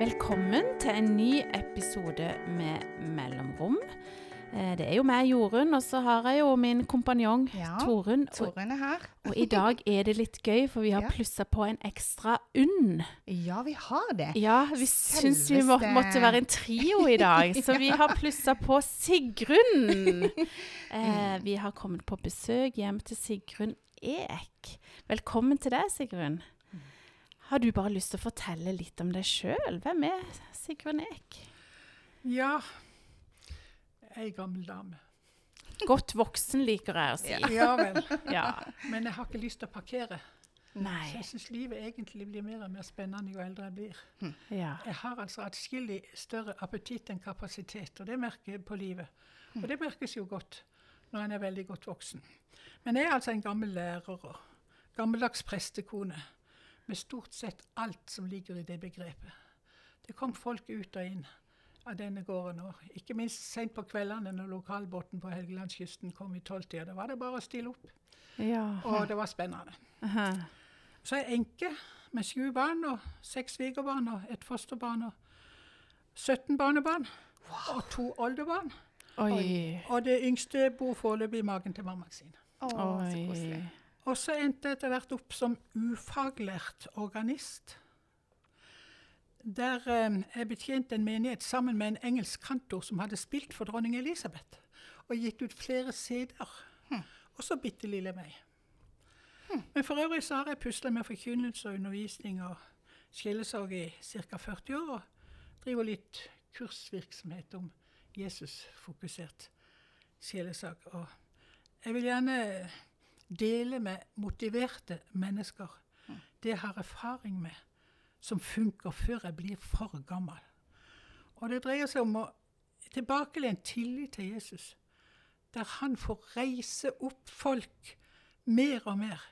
Velkommen til en ny episode med Mellomrom. Eh, Det er jo meg, Jorunn, og så har jeg jo min kompanjong Ja, Torunn. Torunn er her. og i dag er det litt gøy, for vi har Ja. plussa på en ekstra unn. Ja, vi har det. Ja, vi syns vi må, måtte være en trio i dag, så vi har plussa på Sigrun. Eh, vi har kommet på besøk hjem til Sigrun Ek. Velkommen til deg, Sigrun. Har du bare lyst til å fortelle litt om deg sjøl? Hvem er Sigrun Eek? Ja, ei gammel dame. Godt voksen, liker jeg å si. Ja vel. Ja. Men jeg har ikke lyst til å parkere. Så jeg syns livet egentlig blir mer og mer spennende jo eldre jeg blir. Ja. Jeg har altså atskillig større appetitt enn kapasitet, og det merker jeg på livet. Og det merkes jo godt når en er veldig godt voksen. Men jeg er altså en gammel lærer og gammeldags prestekone med stort sett alt som ligger i det begrepet. Det kom folk ut og inn av denne gården, og ikke minst sent på kveldene når lokalbåten på Helgelandskysten kom i tolvtida. Da var det bare å stille opp, ja. og det var spennende. Aha. Så er jeg enke med sju barn og seks svigerbarn og et fosterbarn og 17 barnebarn og to oldebarn. Oi. Og det yngste bor foreløpig i magen til mammaen sin. Så Oi. Og så endte jeg etter hvert opp som ufaglært organist. Der eh, jeg betjente en menighet sammen med en engelsk kantor som hadde spilt for dronning Elisabeth og gitt ut flere CD-er. Og så bitte lille meg. Men for øvrig så har jeg pusla med forkynnelse og undervisning og sjelesorg i ca. 40 år. Og driver litt kursvirksomhet om Jesus-fokusert sjelesorg. Og jeg vil gjerne dele med motiverte mennesker det jeg har erfaring med, som funker før jeg blir for gammel. Og det dreier seg om å tilbakelent tillit til Jesus, der han får reise opp folk mer og mer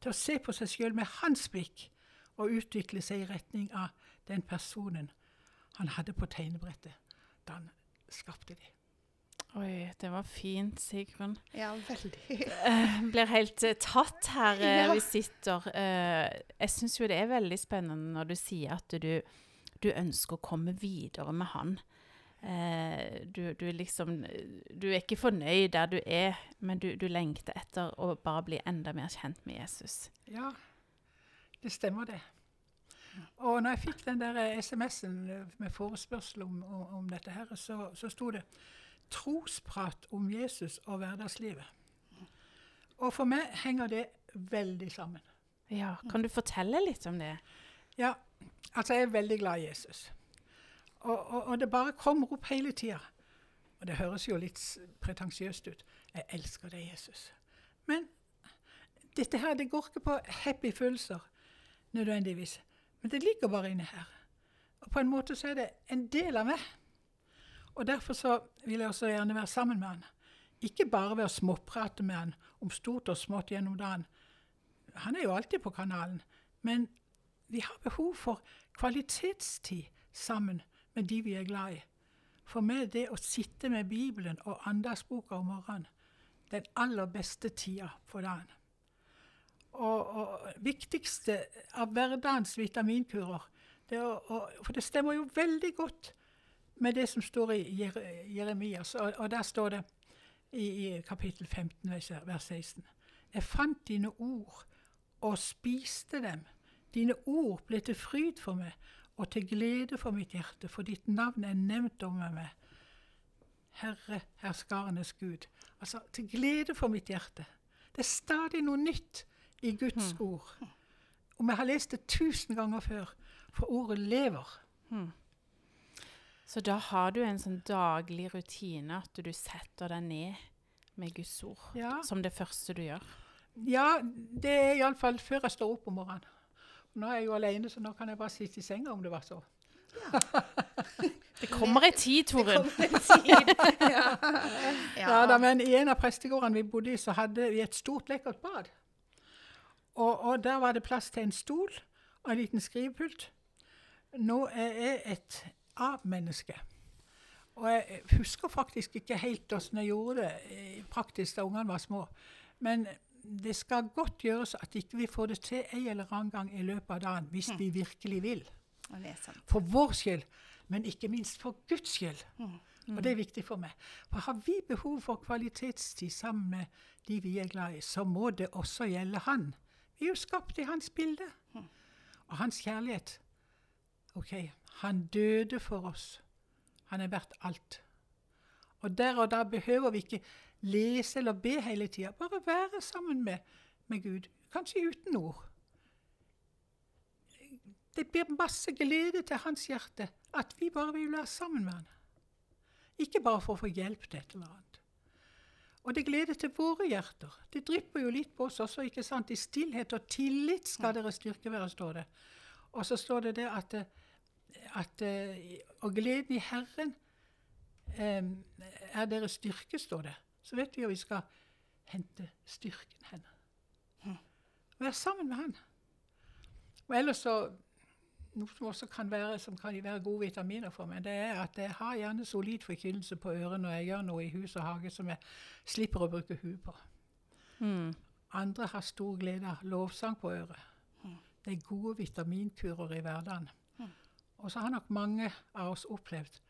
til å se på seg sjøl med hans blikk og utvikle seg i retning av den personen han hadde på tegnebrettet da han skapte dem. Oi, det var fint, Sigrun. Ja, veldig. uh, blir helt eh, tatt her uh, Ja. vi sitter. Uh, jeg syns jo det er veldig spennende når du sier at du, du ønsker å komme videre med han. Eh, du, du liksom Du er ikke fornøyd der du er, men du, du lengter etter å bare bli enda mer kjent med Jesus. Ja, det stemmer det. Og når jeg fikk den der SMS-en med forespørsel om, om, om dette her, så, så sto det 'Trosprat om Jesus og hverdagslivet'. Og for meg henger det veldig sammen. Ja, Kan du fortelle litt om det? Ja, altså jeg er veldig glad i Jesus. Og, og, og det bare kommer opp hele tida. Og det høres jo litt pretensiøst ut. Jeg elsker deg, Jesus. Men dette her, det går ikke på happy følelser nødvendigvis. Men det ligger bare inni her. Og på en måte så er det en del av meg. Og derfor så vil jeg også gjerne være sammen med han. Ikke bare ved å småprate med han om stort og smått gjennom dagen. Han er jo alltid på kanalen. Men vi har behov for kvalitetstid sammen med de vi er glad i. For meg er det å sitte med Bibelen og andagsboka om morgenen, den aller beste tida for dagen. Og, og viktigste av hverdagens vitaminkurer det å, og, For det stemmer jo veldig godt med det som står i Jeremias, og, og der står det i, i kapittel 15, vers vers 16. Jeg fant dine ord og spiste dem. Dine ord ble til fryd for meg og til glede for mitt hjerte, for ditt navn er nevnt om meg. Herre, herskarenes Gud. Altså, til glede for mitt hjerte. Det er stadig noe nytt i Guds ord. Om jeg har lest det tusen ganger før, for ordet lever. Så da har du en sånn daglig rutine at du setter deg ned med Guds ord Ja. som det første du gjør. Ja, det er iallfall før jeg står opp om morgenen. Nå er jeg jo alene, så nå kan jeg bare sitte i senga om det var så. Det kommer ei tid, Torunn. Ja. Ja, da, men I en av prestegårdene vi bodde i, så hadde vi et stort, lekkert bad. Og, og der var det plass til en stol og en liten skrivepult. Nå er jeg et A-menneske. Og jeg husker faktisk ikke helt åssen jeg gjorde det eh, praktisk da ungene var små. Men det skal godt gjøres at ikke vi får det til en eller annen gang i løpet av dagen, hvis vi virkelig vil. For vår skyld, men ikke minst for Guds skyld. Mm. Og det er viktig for meg. For har vi behov for kvalitetstid sammen med de vi er glad i, så må det også gjelde Han. Vi er jo skapt i Hans bilde. Og Hans kjærlighet OK, han døde for oss. Han er verdt alt. Og der og da behøver vi ikke lese eller be hele tida. Bare være sammen med, med Gud. Kanskje uten ord. Det blir masse glede til hans hjerte at vi bare vil være sammen med han. Ikke bare for å få hjelp til et eller annet. Og det gleder til våre hjerter. Det drypper jo litt på oss også. ikke sant? I stillhet og tillit skal dere styrke være, står det. Og så står det det at, eh, at eh, Og gleden i Herren eh, er deres styrke, står det. Så vet vi jo vi skal hente styrken hen. Være sammen med Han. Og ellers så noe som også kan være, som kan være gode vitaminer for meg, det er at jeg har gjerne solid forkynnelse på øret når jeg gjør noe i hus og hage som jeg slipper å bruke huet på. Mm. Andre har stor glede av lovsang på øret. Det er gode vitaminkurer i hverdagen. Og så har nok mange av oss opplevd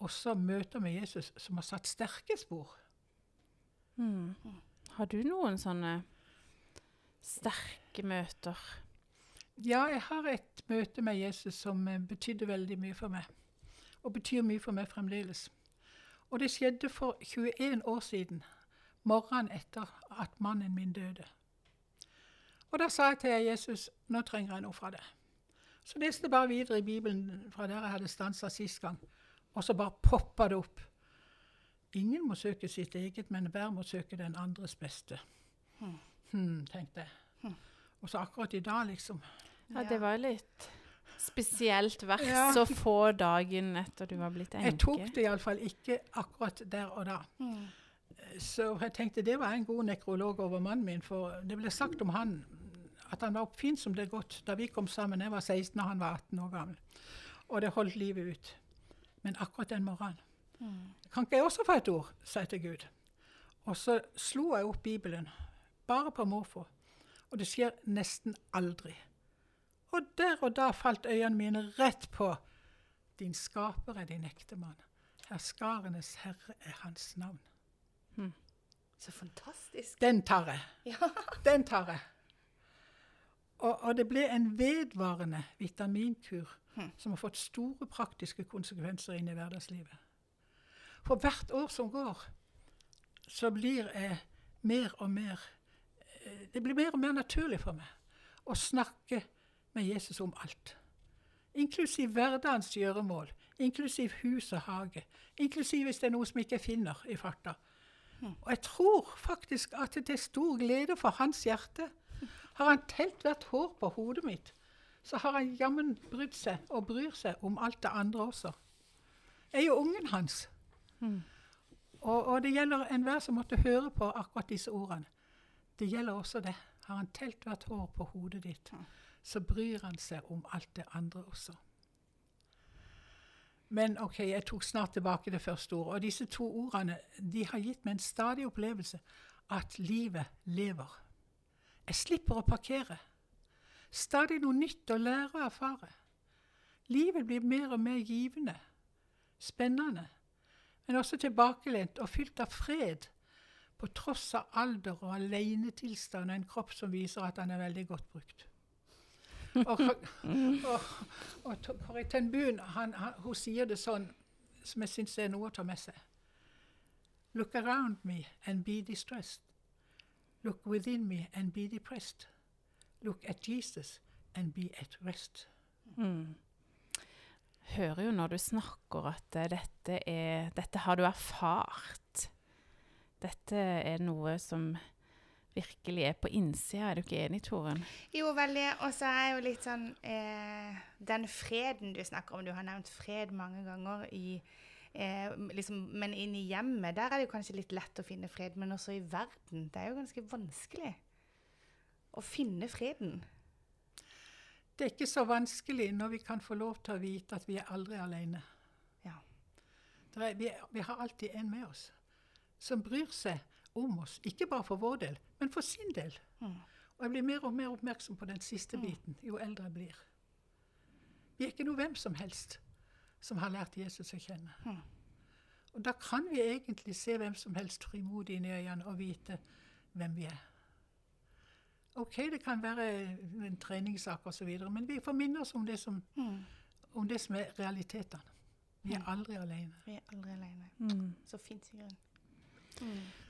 også møter med Jesus som har satt sterke spor. Mm. Har du noen sånne sterke møter? Ja, jeg har et møte med Jesus som eh, betydde veldig mye for meg. Og betyr mye for meg fremdeles. Og det skjedde for 21 år siden, morgenen etter at mannen min døde. Og da sa jeg til Jesus nå trenger jeg noe fra deg. Så leste jeg bare videre i Bibelen fra der jeg hadde stansa sist gang, og så bare poppa det opp. Ingen må søke sitt eget, men hver må søke den andres beste. Hmm, tenkte jeg. Og så akkurat i dag, liksom. Ja, det var litt spesielt vers Ja. å få dagen etter du var blitt enke. Jeg tok det iallfall ikke akkurat der og da. Mm. Så jeg tenkte det var en god nekrolog over mannen min, for det ble sagt om han at han var oppfinnsom det er godt da vi kom sammen. Jeg var 16 og han var 18 år gammel. Og det holdt livet ut. Men akkurat den morgenen Kan ikke jeg også få et ord? sa jeg til Gud. Og så slo jeg opp Bibelen, bare på morfo. Og det skjer nesten aldri. Og der og da falt øynene mine rett på Din skaper er din ektemann. Herskarenes herre er hans navn. Så fantastisk. Den tar jeg. Ja. Den tar jeg. Og, og det ble en vedvarende vitaminkur som har fått store praktiske konsekvenser inn i hverdagslivet. For hvert år som går, så blir jeg mer og mer eh, Det blir mer og mer naturlig for meg å snakke med Jesus om alt. Inklusiv hverdagens gjøremål, inklusiv hus og hage, inklusiv hvis det er noe som ikke finner i farta. Og jeg tror faktisk at det er stor glede for hans hjerte. Har han telt hvert hår på hodet mitt, så har han jammen brydd seg og bryr seg om alt det andre også. Jeg er jo ungen hans. Og, og det gjelder enhver som måtte høre på akkurat disse ordene. Det gjelder også det. Har han telt hvert hår på hodet ditt, så bryr han seg om alt det andre også. Men OK, jeg tok snart tilbake det første ordet. Og disse to ordene de har gitt meg en stadig opplevelse at livet lever. Jeg slipper å parkere. Stadig noe nytt å lære og erfare. Livet blir mer og mer givende, spennende, men også tilbakelent og fylt av fred, på tross av alder og alenetilstand og en kropp som viser at han er veldig godt brukt. Og, og, og Boom han, han, hun sier det sånn, som jeg syns er noe å ta med seg. Look around me and be distressed. Look within me and be depressed. Look at Jesus and be at rest. Mm. Hører jo når du snakker at eh, dette, er, dette har du erfart. Dette er noe som virkelig er på innsida. Er du ikke enig, Toren? Jo, veldig. Og så er jo litt sånn eh, Den freden du snakker om, du har nevnt fred mange ganger i eh, liksom, Men inn i hjemmet, der er det jo kanskje litt lett å finne fred. Men også i verden. Det er jo ganske vanskelig å finne freden. Det er ikke så vanskelig når vi kan få lov til å vite at vi er aldri alene. Ja. Er, vi, vi har alltid en med oss som bryr seg om oss. Ikke bare for vår del, men for sin del. Mm. Og jeg blir mer og mer oppmerksom på den siste biten jo eldre jeg blir. Vi er ikke noe hvem som helst som har lært Jesus å kjenne. Mm. Og da kan vi egentlig se hvem som helst frimodig inn i øynene og vite hvem vi er. OK, det kan være en treningssak osv., men vi får minne oss om det som, Mm. om det som er realitetene. Vi er aldri alene. Vi er aldri alene. Mm. Så fint, Sigrun.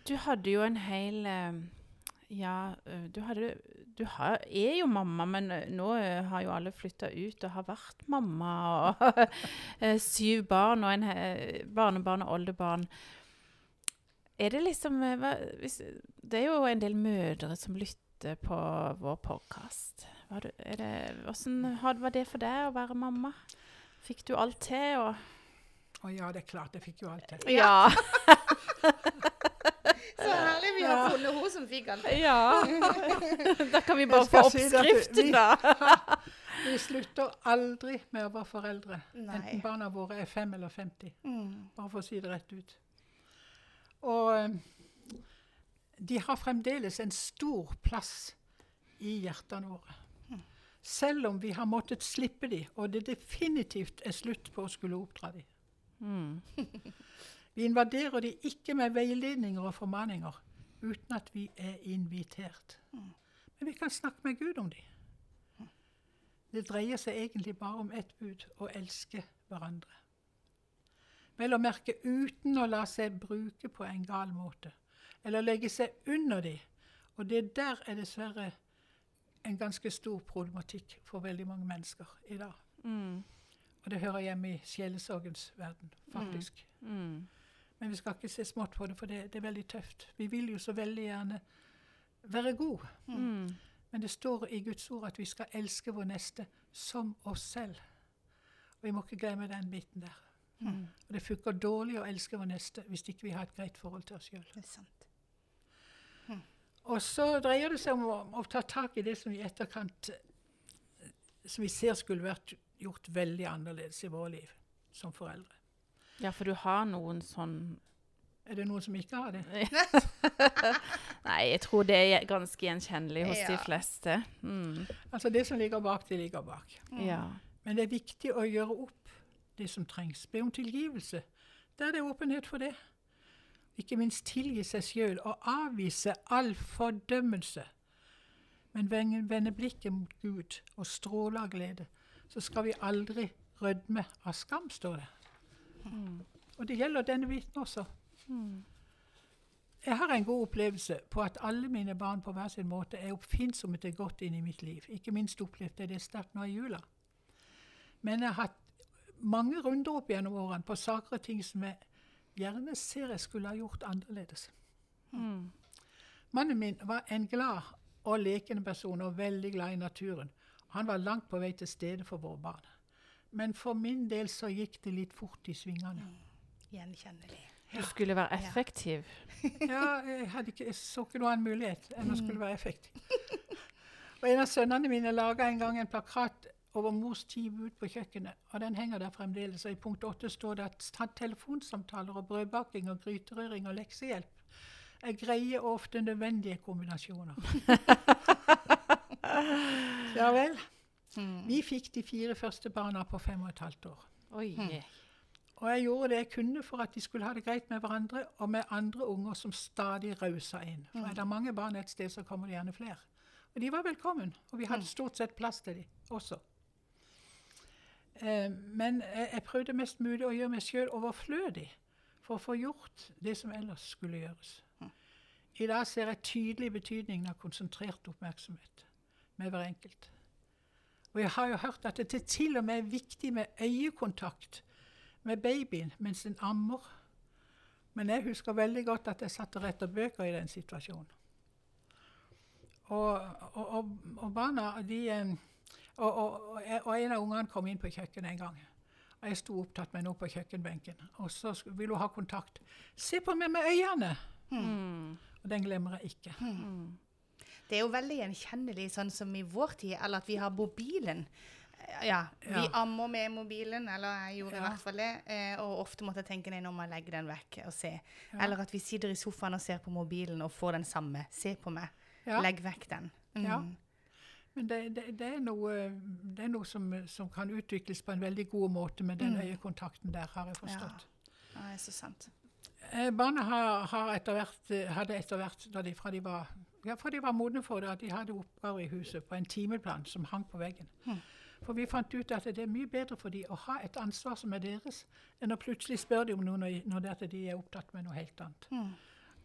Du hadde jo en hel eh, Ja, eh, du hadde Du har, er jo mamma, men eh, nå eh, har jo alle flytta ut og har vært mamma. Og eh, syv barn og en barnebarn og oldebarn. Er det liksom hva, hvis, Det er jo en del mødre som lytter på vår podkast. Hvordan var det for deg å være mamma? Fikk du alt til? Og Og ja, det er klart, jeg fikk jo alt til. ja. Funnet hun som fikk alt. Ja. Da kan vi bare få oppskriften, si vi- da. Vi slutter aldri med å være foreldre. Nei. Enten barna våre er fem eller 50. Mm. Bare for å si det rett ut. Og eh, de har fremdeles en stor plass i hjertene våre. Selv om vi har måttet slippe dem, og det definitivt er slutt på å skulle oppdra dem. Mm. Vi invaderer de ikke med veiledninger og formaninger uten at vi er invitert. Men vi kan snakke med Gud om de. Det dreier seg egentlig bare om ett bud å elske hverandre. Vel å merke uten å la seg bruke på en gal måte, eller legge seg under de. Og det der er dessverre en ganske stor problematikk for veldig mange mennesker i dag. Mm. Og det hører hjemme i sjelesorgens verden, faktisk. Mm. Men vi skal ikke se smått på det, for det, det er veldig tøft. Vi vil jo så veldig gjerne være god. Mm. Men det står i Guds ord at vi skal elske vår neste som oss selv. Og vi må ikke glemme den biten der. Mm. Og det funker dårlig å elske vår neste hvis ikke vi har et greit forhold til oss sjøl. Er. Og så dreier det seg om å, å ta tak i det som i etterkant eh, Som vi ser skulle vært gjort veldig annerledes i våre liv som foreldre. Ja, for du har noen sånn Er det noen som ikke har det? Nei, jeg tror det er ganske gjenkjennelig hos de fleste. Mm. Altså det som ligger bak, det ligger bak. Ja. Men det er viktig å gjøre opp det som trengs. Be om tilgivelse. Der det er åpenhet for det. Ikke minst tilgi seg sjøl og avvise all fordømmelse. Men vende vende blikket mot Gud og stråle av glede, så skal vi aldri rødme av skam, står det. Og det gjelder denne biten også. Jeg har en god opplevelse på at alle mine barn på hver sin måte er oppfinnsomme til godt inn i mitt liv. Ikke minst opplevde jeg det sterkt nå i jula. Men jeg har hatt mange runder opp gjennom årene på saker og ting som jeg gjerne ser jeg skulle ha gjort annerledes. Mm. Mannen min var en glad og lekende person og veldig glad i naturen. Han var langt på vei til stede for våre barn. Men for min del så gikk det litt fort i svingene. Gjenkjennelig. Du skulle være effektiv. Ja, jeg, hadde ikke, jeg så ikke noen annen mulighet enn å skulle være effektiv. Og En av sønnene mine laga en gang en plakat over mors ti bud på kjøkkenet. og Den henger der fremdeles. og I punkt åtte står det at telefonsamtaler og brødbaking og gryterøring og leksehjelp er greie og ofte nødvendige kombinasjoner. ja vel. Vi fikk de fire første barna på fem og et halvt år. Oi. Og jeg gjorde det jeg kunne for at de skulle ha det greit med hverandre og med andre unger som stadig rausa inn. For er det mange barn et sted, så kommer det gjerne flere. Og de var velkommen, og vi hadde stort sett plass til dem også. Eh, men jeg, jeg prøvde mest mulig å gjøre meg sjøl overflødig for å få gjort det som ellers skulle gjøres. I dag ser jeg tydelig betydningen av konsentrert oppmerksomhet med hver enkelt. Og jeg har jo hørt at det til og med er viktig med øyekontakt med babyen mens den ammer. Men jeg husker veldig godt at jeg satt og retta bøker i den situasjonen. Og, og, og, og barna, de eh, og, en av ungene kom inn på kjøkkenet en gang. Og jeg sto opptatt med noe på kjøkkenbenken. Og så ville hun ha kontakt. Se på meg med øynene! Mm. Og den glemmer jeg ikke. Det er jo veldig gjenkjennelig, sånn som i vår tid, eller at vi har mobilen. Eh, Ja, vi Ja. ammer med mobilen, eller jeg gjorde i hvert fall det. eh, Og ofte måtte jeg tenke nei, nå må jeg legge den vekk og se. Ja. Eller at vi sitter i sofaen og ser på mobilen og får den samme. Se på meg. Ja. Legg vekk den. Mm. Ja. Men det, det, det, er noe, det er noe som, som kan utvikles på en veldig god måte med den Mm. øyekontakten der, har jeg forstått. Ja, det er så sant. Eh, Barna har, har etter hvert, hadde etter hvert, da de, fra, de var, ja, for de var modne for det, at de hadde oppgaver i huset på en timeplan som hang på veggen. Mhm. For vi fant ut at det er mye bedre for dem å ha et ansvar som er deres, enn å plutselig spørre de om noe når, det at de er opptatt med noe helt annet. Mm.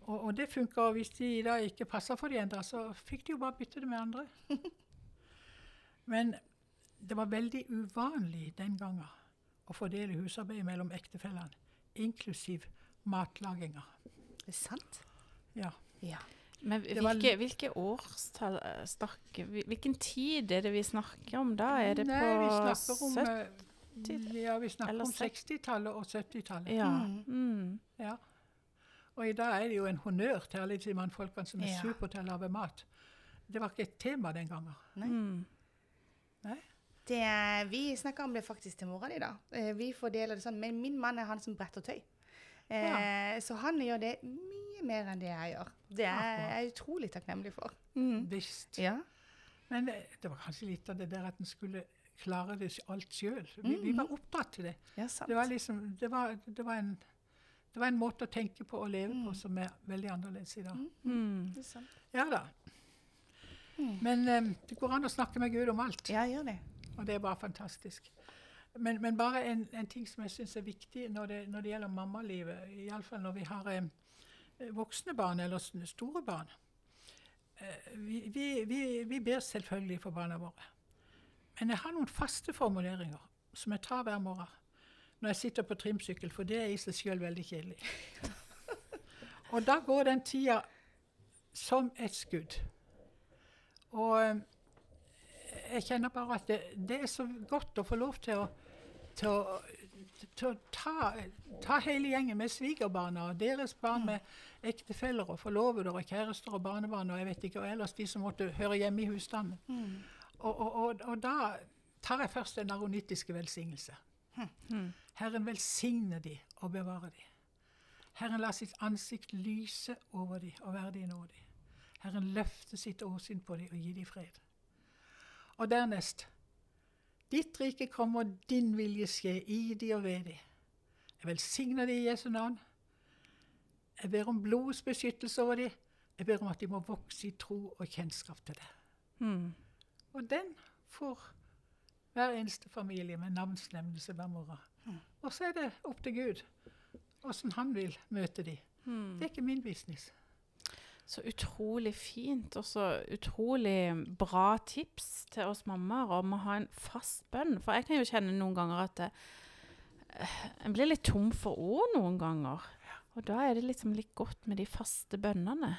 Og, og det funka. Og hvis de da ikke passa for de enda, så fikk de jo bare bytte det med andre. Men det var veldig uvanlig den gangen å fordele husarbeidet mellom ektefellene, inklusiv matlaginga. Det er sant? Ja. Ja. Men hvilke, hvilke årstall eh, snakker Hvilken tid er det vi snakker om da? Er det Nei, på vi snakker om, 70? eh, ja, vi snakker om 60-tallet og 70-tallet. Ja. Mm. Mm. Ja. Og i dag er det jo en honnør til alle de mannfolkene som er Ja. super til å lage mat. Det var ikke et tema den gangen. Nei. Mm. Det, vi snakka om det faktisk til mora di, da. Eh, Vi fordeler det sånn. Men min mann er han som bretter tøy. Eh, Så han gjør det mye mer enn det jeg gjør. Det er jeg utrolig takknemlig for. Visst. Ja. Men det var kanskje litt av det der at en skulle klare det alt sjøl. Vi, vi var oppdratt til det. ja, sant. Det var liksom, det var, det var, en, det var en måte å tenke på og leve på Mm. som er veldig annerledes i dag. Mm. Det er sant. Ja da. Mm. Men um, det går an å snakke med Gud om alt, Ja, gjør det. og det er bare fantastisk. Men, men bare en, en ting som jeg syns er viktig når det, når det gjelder mammalivet, iallfall når vi har eh, voksne barn eller store barn. Eh, vi, vi, vi, vi ber selvfølgelig for barna våre. Men jeg har noen faste formuleringer som jeg tar hver morgen når jeg sitter på trimsykkel, for det er i seg sjøl veldig kjedelig. Og da går den tida som et skudd. Og eh, jeg kjenner bare at det, det er så godt å få lov til å, til å ta, ta hele gjengen med svigerbarna og deres barn med ektefeller og forlovede og kjærester og barnebarn og jeg vet ikke, og ellers de som måtte høre hjemme i husstanden. Mm. Og, og, og, og da tar jeg først den aronittiske velsignelse. Mm. Herren velsigne de og bevare de. Herren la sitt ansikt lyse over de og være de nådig. Herren løfte sitt åsyn på de og gi de fred. Og dernest Ditt rike kommer, din vilje skje i de og ved de. Jeg velsigner de i Jesu navn. Jeg ber om blodets beskyttelse over de. Jeg ber om at de må vokse i tro og kjennskap til det. Mm. Og den får hver eneste familie med navnsnevnelse hver morgen. Og så er det opp til Gud åssen han vil møte de. Mm. Det er ikke min business. Så utrolig fint og så utrolig bra tips til oss mammaer om å ha en fast bønn. For jeg kan jo kjenne noen ganger at det, eh, en blir litt tom for ord noen ganger. Og da er det liksom litt godt med de faste bønnene.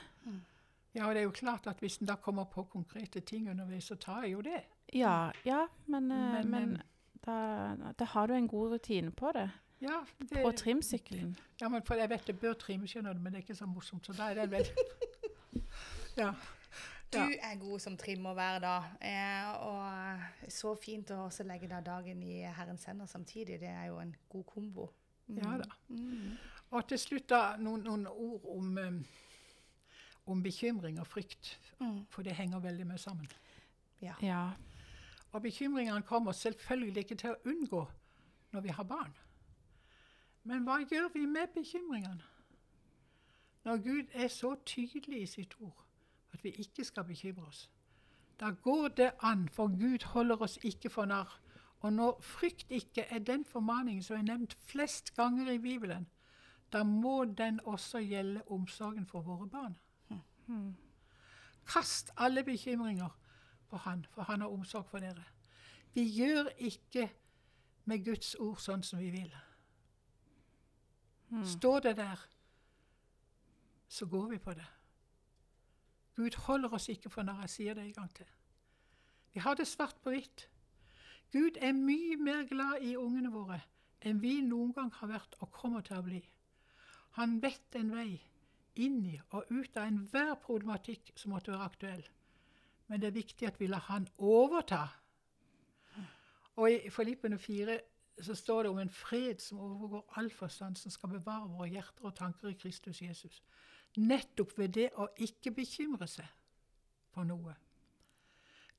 Ja, og det er jo klart at Hvis en da kommer på konkrete ting underveis, så tar jeg jo det. Ja, ja, men, eh, Men, men da, da har du en god rutine på det. Ja, det, På trimsykkelen. ja, men jeg vet det bør trimme, skjønner du, men det er ikke så morsomt. Så da er det vel Ja. Du er god som trimmer hver dag. Eh, og så fint å også legge da dagen i Herrens hender samtidig. Det er jo en god kombo. Mm. Ja da. Mm. Og til slutt da, noen, noen ord om, eh, om bekymring og frykt. Mm. For det henger veldig mye sammen. Ja. Og bekymringene kommer selvfølgelig ikke til å unngå når vi har barn. Men hva gjør vi med bekymringene? Når Gud er så tydelig i sitt ord at vi ikke skal bekymre oss, da går det an, for Gud holder oss ikke for narr. Og når frykt ikke er den formaningen som er nevnt flest ganger i Bibelen, da må den også gjelde omsorgen for våre barn. Mm. Kast alle bekymringer på Han, for Han har omsorg for dere. Vi gjør ikke med Guds ord sånn som vi vil. Mm. Står det der, så går vi på det. Gud holder oss ikke for når jeg sier det en gang til. Vi har det svart på hvitt. Gud er mye mer glad i ungene våre enn vi noen gang har vært og kommer til å bli. Han vet en vei inn i og ut av enhver problematikk som måtte være aktuell. Men det er viktig at vi lar han overta. Og i Filippene 4 så står det om en fred som overgår all forstand, som skal bevare våre hjerter og tanker i Kristus Jesus. Nettopp ved det å ikke bekymre seg for noe.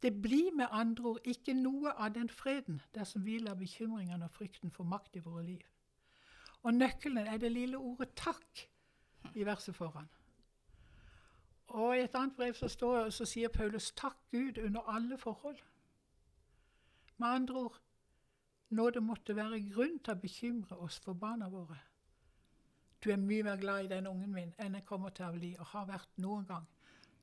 Det blir med andre ord ikke noe av den freden dersom vi lar bekymringene og frykten få makt i våre liv. Og nøkkelen er det lille ordet 'takk' i verset foran. Og I et annet brev så, står, så sier Paulus 'takk Gud under alle forhold'. Med andre ord når det måtte være grunn til å bekymre oss for barna våre. Du er mye mer glad i den ungen min enn jeg kommer til å bli og har vært noen gang.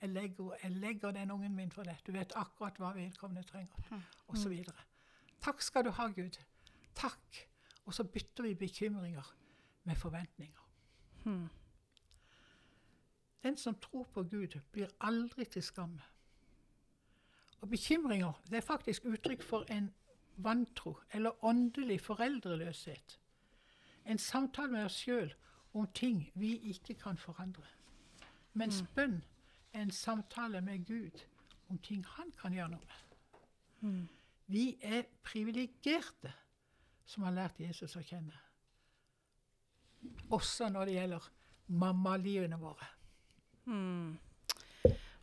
Jeg legger, jeg legger den ungen min for deg. Du vet akkurat hva vedkommende trenger. Og så videre. Takk skal du ha, Gud. Takk. Og så bytter vi bekymringer med forventninger. Hmm. Den som tror på Gud, blir aldri til skamme. Og bekymringer det er faktisk uttrykk for en vantro eller åndelig foreldreløshet. En samtale med oss sjøl om ting vi ikke kan forandre. Mens Mm. bønn er en samtale med Gud om ting han kan gjøre noe med. Mm. Vi er privilegerte som har lært Jesus å kjenne. Også når det gjelder mammalivene våre. Mm.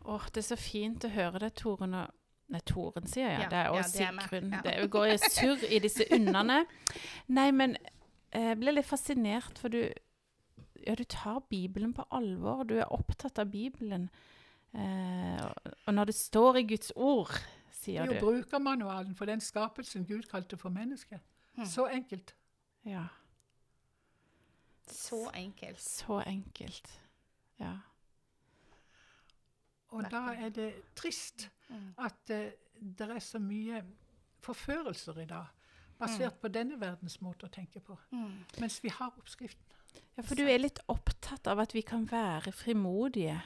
Åh, det er så fint å høre det, Toren. Og, nei, Toren sier jeg. Ja, det er ja, også det er. Sigrun. Ja. Det går i surr i disse underne. Nei, men eh, jeg ble litt fascinert, for du Ja, du tar Bibelen på alvor. Du er opptatt av Bibelen. Eh, og- når det står i Guds ord, Det sier er jo du. brukermanualen for den skapelsen Gud kalte for menneske. Mm. Så enkelt. Ja. Så enkelt. Så enkelt. Ja. Og da er det trist Mm. at uh, det er så mye forførelser i dag, basert på denne verdens måte å tenke på. Mm. Mens vi har oppskriften. Ja, for du er litt opptatt av at vi kan være frimodige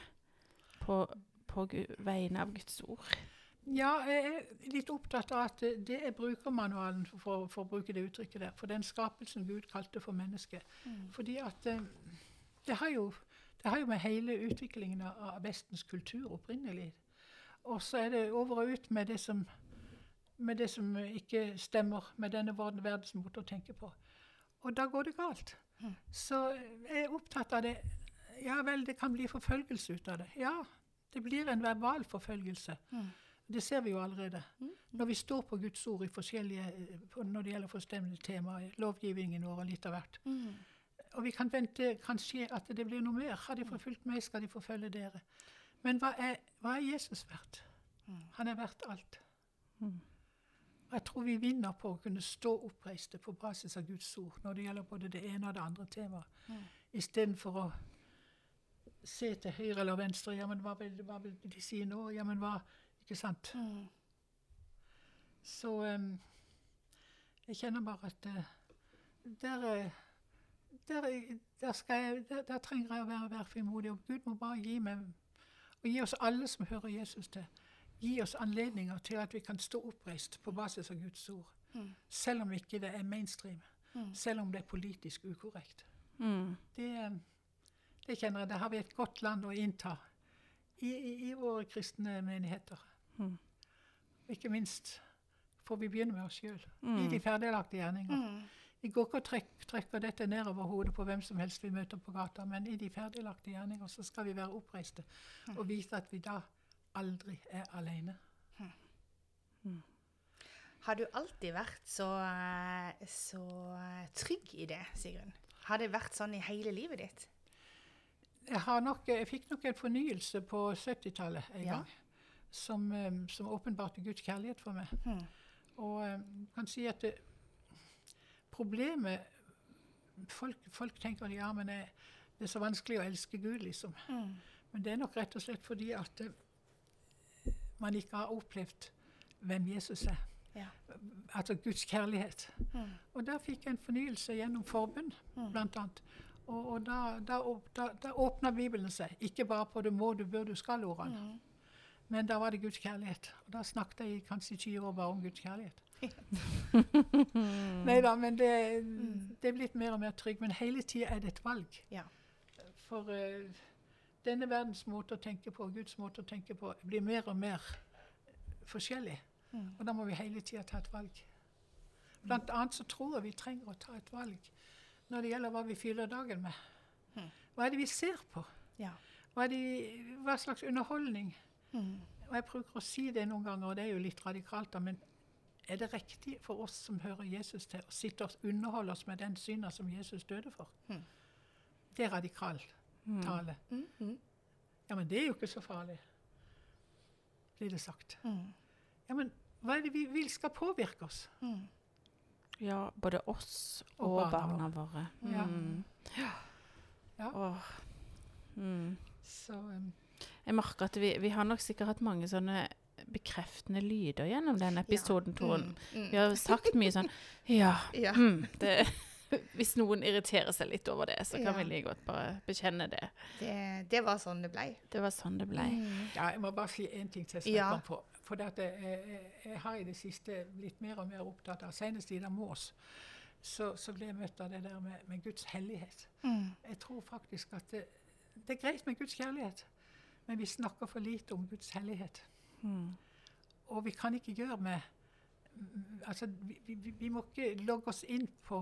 på, på vegne av Guds ord. Ja, jeg er litt opptatt av at det er brukermanualen, for, for å bruke det uttrykket der, for den skapelsen Gud kalte for mennesket. Mm. Fordi at eh, det har jo det har jo med hele utviklingen av Vestens kultur opprinnelig. Og så er det over og ut med det som, med det som ikke stemmer med denne verden- verdens måte å tenke på. Og da går det galt. Mm. Så jeg er opptatt av det. Ja vel, det kan bli forfølgelse ut av det. Ja, det blir en verbal forfølgelse. Mm. Det ser vi jo allerede. Mm. Når vi står på Guds ord i forskjellige, når det gjelder forstemmende temaer, lovgivningen vår og litt av hvert. Mm. Og vi kan vente kanskje at det blir noe mer. Har de forfulgt meg, skal de forfølge dere. Men hva er, hva er Jesus verdt? Mm. Han er verdt alt. Jeg tror vi vinner på å kunne stå oppreiste på basis av Guds ord når det gjelder både det ene og det andre temaet, Mm. istedenfor å se til høyre eller venstre. Ja, men hva vil, hva vil de si nå? Ja, men hva Ikke sant? Mm. Så um, jeg kjenner bare at uh, der, der, der, skal jeg, der, der trenger jeg å være, være frimodig. Og Gud må bare gi meg og gi oss alle som hører Jesus til, gi oss anledninger til at vi kan stå oppreist på basis av Guds ord. Mm. Selv om ikke det er mainstream. Mm. Selv om det er politisk ukorrekt. Mm. Det, det kjenner jeg. Det har vi et godt land å innta i, i, i våre kristne menigheter. Mm. Ikke minst får vi begynne med oss sjøl. I Mm. de ferdiglagte gjerninger. Mm. Vi går ikke og trekk, trekker dette ned over hodet på hvem som helst vi møter på gata, men i de ferdiglagte gjerninger så skal vi være oppreiste og vite at vi da aldri er alene. Har du alltid vært så, eh, så trygg i det, Sigrun? Har det vært sånn i hele livet ditt? Jeg, har nok, jeg fikk nok en fornyelse på 70-tallet en Ja. gang, som, eh, som åpenbarte Guds kjærlighet for meg. Hmm. Og jeg kan si at det, problemet folk, folk tenker ja, men det, det er så vanskelig å elske Gud, liksom. Mm. Men det er nok rett og slett fordi at eh, man ikke har opplevd hvem Jesus er. Ja. Altså Guds kjærlighet. Mm. Og der fikk jeg en fornyelse gjennom forbund, Mm. annet. Og, og da, da, da, da åpna Bibelen seg. Ikke bare på det må, du, bør, du, skal-ordene, Mm. men da var det Guds kjærlighet. Og da snakket jeg i kanskje 20 år bare om Guds kjærlighet. Nei da, men det, Mm. det er blitt mer og mer trygg. Men hele tida er det et valg. Ja. For eh, denne verdens måte å tenke på, Guds måte å tenke på, blir mer og mer forskjellig. Mm. Og da må vi hele tida ta et valg. Blant annet så tror jeg vi trenger å ta et valg når det gjelder hva vi fyller dagen med. Mm. Hva er det vi ser på? Ja. Hva, er det, hva slags underholdning? Mm. Og jeg bruker å si det noen ganger, og det er jo litt radikalt, da, men er det riktig for oss som hører Jesus til, å sitte og underholde oss med den synda som Jesus døde for? Mm. Det er radikal tale. Mm, mm, Ja, men det er jo ikke så farlig, blir det sagt. mm, Ja, men hva er det vi vil skal påvirke oss? mm. Ja, både oss Og og, barna barna våre. Ja. Mm. Ja. Åh. Mm. Så um, Jeg merker at vi, vi har nok sikkert hatt mange sånne bekreftende lyder gjennom denne episoden, Torunn. Mm, mm. Vi har sagt mye sånn Ja. Ja. Mm, det, hvis noen irriterer seg litt over det, så kan Ja. vi like godt bare bekjenne det. Det, det var sånn det ble. Det var sånn det ble. Mm. ja, jeg må bare si én ting til Ja. på. For dette, jeg, jeg, jeg har i det siste blitt mer og mer opptatt av Senest i Mås så, så ble jeg møtt av det der med, med Guds hellighet. Mm. Jeg tror faktisk at det, det er greit med Guds kjærlighet, men vi snakker for lite om Guds hellighet. Mm. Og vi kan ikke gjøre med altså, vi, vi, vi må ikke logge oss inn på,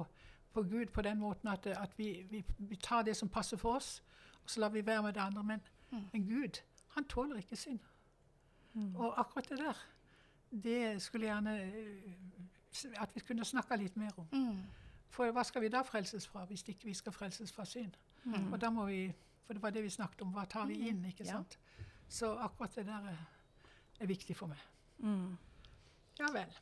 på Gud på den måten at, at vi, vi, vi tar det som passer for oss, og så lar vi være med det andre. Men, Mm. men Gud, han tåler ikke synd. Mm. Og akkurat det der, det skulle jeg gjerne eh, at vi kunne snakka litt mer om. Mm. For hva skal vi da frelses fra, hvis ikke vi skal frelses fra synd? Mm. Og da må vi, For det var det vi snakket om. Hva tar vi inn? ikke Ja. sant? Så akkurat det der er, er viktig for meg. Mm. Ja vel.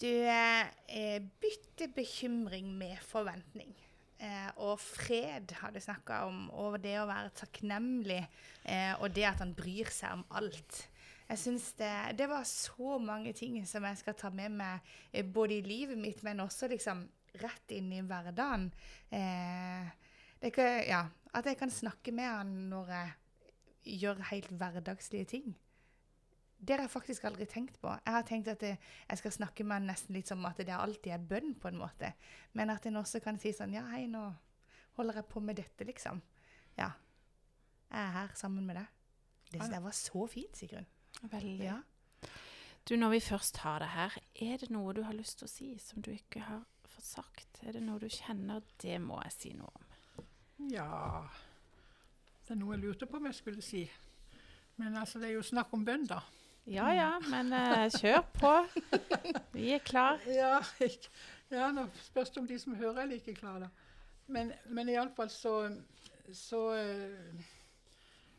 Du eh, bytter bekymring med forventning. Eh, og fred har du snakka om, og det å være takknemlig, eh, og det at han bryr seg om alt. Jeg synes det, det var så mange ting som jeg skal ta med meg eh, både i livet mitt, men også liksom rett inn i hverdagen. Eh, er ja, at jeg kan snakke med han når jeg gjør helt hverdagslige ting. Det har jeg faktisk aldri tenkt på. Jeg har tenkt at det, jeg skal snakke med han nesten litt som at det alltid er bønn, på en måte. Men at en også kan si sånn Ja, hei, nå holder jeg på med dette, liksom. Ja. Jeg er her sammen med deg. Det synes var så fint, Sigrun. Veldig. Ja. Du, når vi først har det her, er det noe du har lyst til å si som du ikke har fått sagt? Er det noe du kjenner? Det må jeg si noe om. Ja Det er noe jeg lurte på om jeg skulle si. Men altså, det er jo snakk om bønn, da. Ja ja, men uh, kjør på. Vi er klar. Ja, ja nå spørs det om de som hører, er like klare, da. Men, men iallfall så, så uh,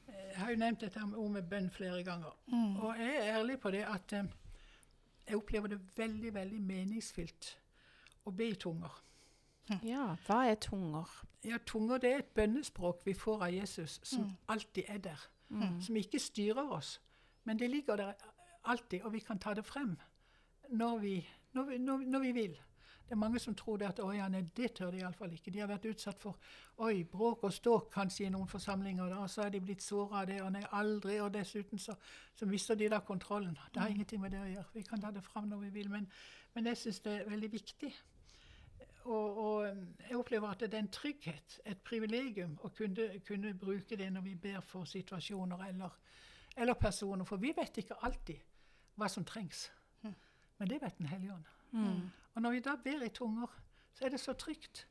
Jeg har jo nevnt dette med ord med bønn flere ganger. Mm. Og jeg er ærlig på det at eh, jeg opplever det veldig, veldig meningsfylt å be i tunger. Ja, hva er tunger? Ja, Tunger det er et bønnespråk vi får av Jesus, som Mm. alltid er der. Mm. Som ikke styrer oss, men det ligger der alltid, og vi kan ta det frem når vi, når vi, når, når vi vil. Det er mange som tror det at å ja, nei, det tør de iallfall ikke. De har vært utsatt for oi, bråk og ståk kanskje i noen forsamlinger, og så er de blitt såra av det. Og nei, aldri. Og dessuten så, så mister de da kontrollen. Det har ingenting med det å gjøre. Vi kan ta det fram når vi vil. Men, men jeg syns det er veldig viktig. Og, og jeg opplever at det er en trygghet, et privilegium, å kunne, kunne bruke det når vi ber for situasjoner eller, eller personer. For vi vet ikke alltid hva som trengs. Mm. Men det vet Den hellige ånd. Mm. Og når vi da ber i tunger, så er det så trygt.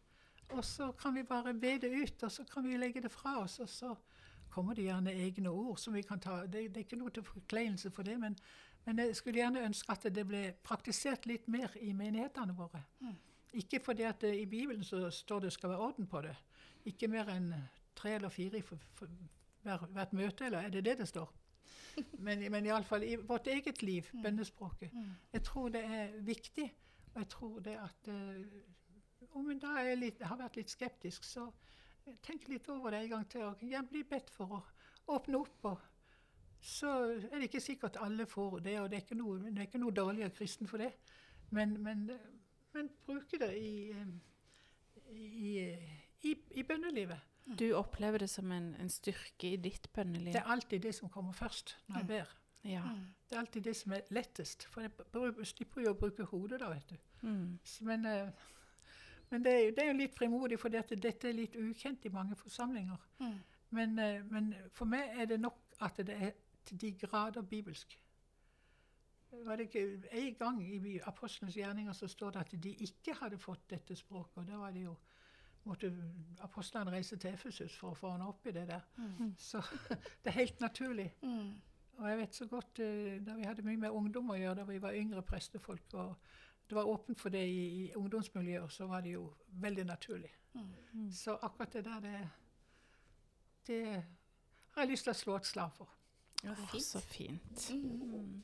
Og så kan vi bare be det ut, og så kan vi legge det fra oss. Og så kommer det gjerne egne ord som vi kan ta. Det, det er ikke noe til forkleinelse for det, men, men jeg skulle gjerne ønske at det ble praktisert litt mer i menighetene våre. Mm. Ikke fordi at det, i Bibelen så står det skal være orden på det. Ikke mer enn tre eller fire i hvert møte, eller er det det det står? Men, men iallfall i vårt eget liv, Mm. bønnespråket. Mm. Jeg tror det er viktig, og jeg tror det at uh, Om en da litt, har vært litt skeptisk, så tenk litt over det en gang til. og jeg Bli bedt for å åpne opp. og Så er det ikke sikkert alle får det, og det er ikke noe, det er ikke noe dårligere kristen for det. Men, men, men bruke det i, eh, i, i, i bønnelivet. Du opplever det som en, en styrke i ditt bønneliv? Det er alltid det som kommer først når jeg Mm. ber. Ja. Mm. Det er alltid det som er lettest. For jeg slipper jo å bruke hodet da, vet du. Mm. Men, eh, men det, er jo, det er jo litt frimodig, for dette er litt ukjent i mange forsamlinger. Mm. Men, eh, men for meg er det nok at det er til de grader bibelsk. Var det ikke En gang i Apostlenes gjerninger så står det at de ikke hadde fått dette språket. og Da var det jo, måtte apostlene reise til Efesus for å få han opp i det der. Mm. Så det er helt naturlig. Mm. Og jeg vet så godt eh, da vi hadde mye med ungdom å gjøre da vi var yngre prestefolk, og det var åpent for det i, i ungdomsmiljøer, så var det jo veldig naturlig. Mm. Så akkurat det der, det, det har jeg lyst til å slå et slag for. Ja, Å, fint. så fint. Mm.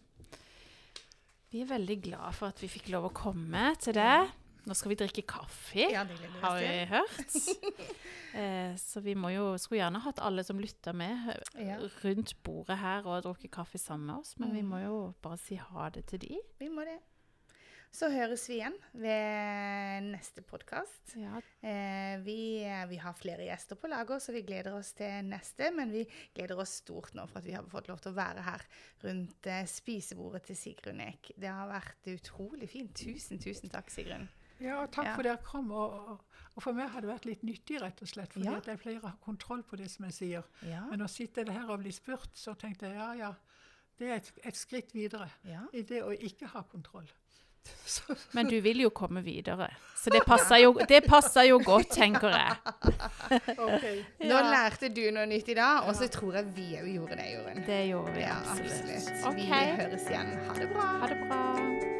Vi er veldig glad for at vi fikk lov å komme til det. Nå skal vi drikke kaffe, Ja, vi har vi hørt. Eh, så vi må jo, skulle gjerne hatt alle som lytter med eh, Ja. rundt bordet her og drukket kaffe sammen med oss, men vi Mm. må jo bare si ha det til de. Vi må det. Så høres vi igjen ved neste podkast. Ja, Eh, vi, eh, vi har flere gjester på lager, så vi gleder oss til neste. Men vi gleder oss stort nå for at vi har fått lov til å være her rundt eh, spisebordet til Sigrun Ek. Det har vært utrolig fint. Tusen, tusen takk, Sigrun. Ja, og takk Ja. for dere kom. Og, og, for meg har det vært litt nyttig, rett og slett. Fordi Ja. at jeg pleier å ha kontroll på det som jeg sier. Ja. Men å sitte her og bli spurt, så tenkte jeg ja, ja. Det er et, et skritt videre ja. i det å ikke ha kontroll. Så, Men du vil jo komme videre, så det passer jo, det passer jo godt, tenker jeg. ok. Nå lærte du noe nytt i dag, og så tror jeg vi òg gjorde det, Jorunn. Det gjorde vi Ja, absolutt. absolutt. OK, Vi høres igjen. Ha det bra. ha det bra.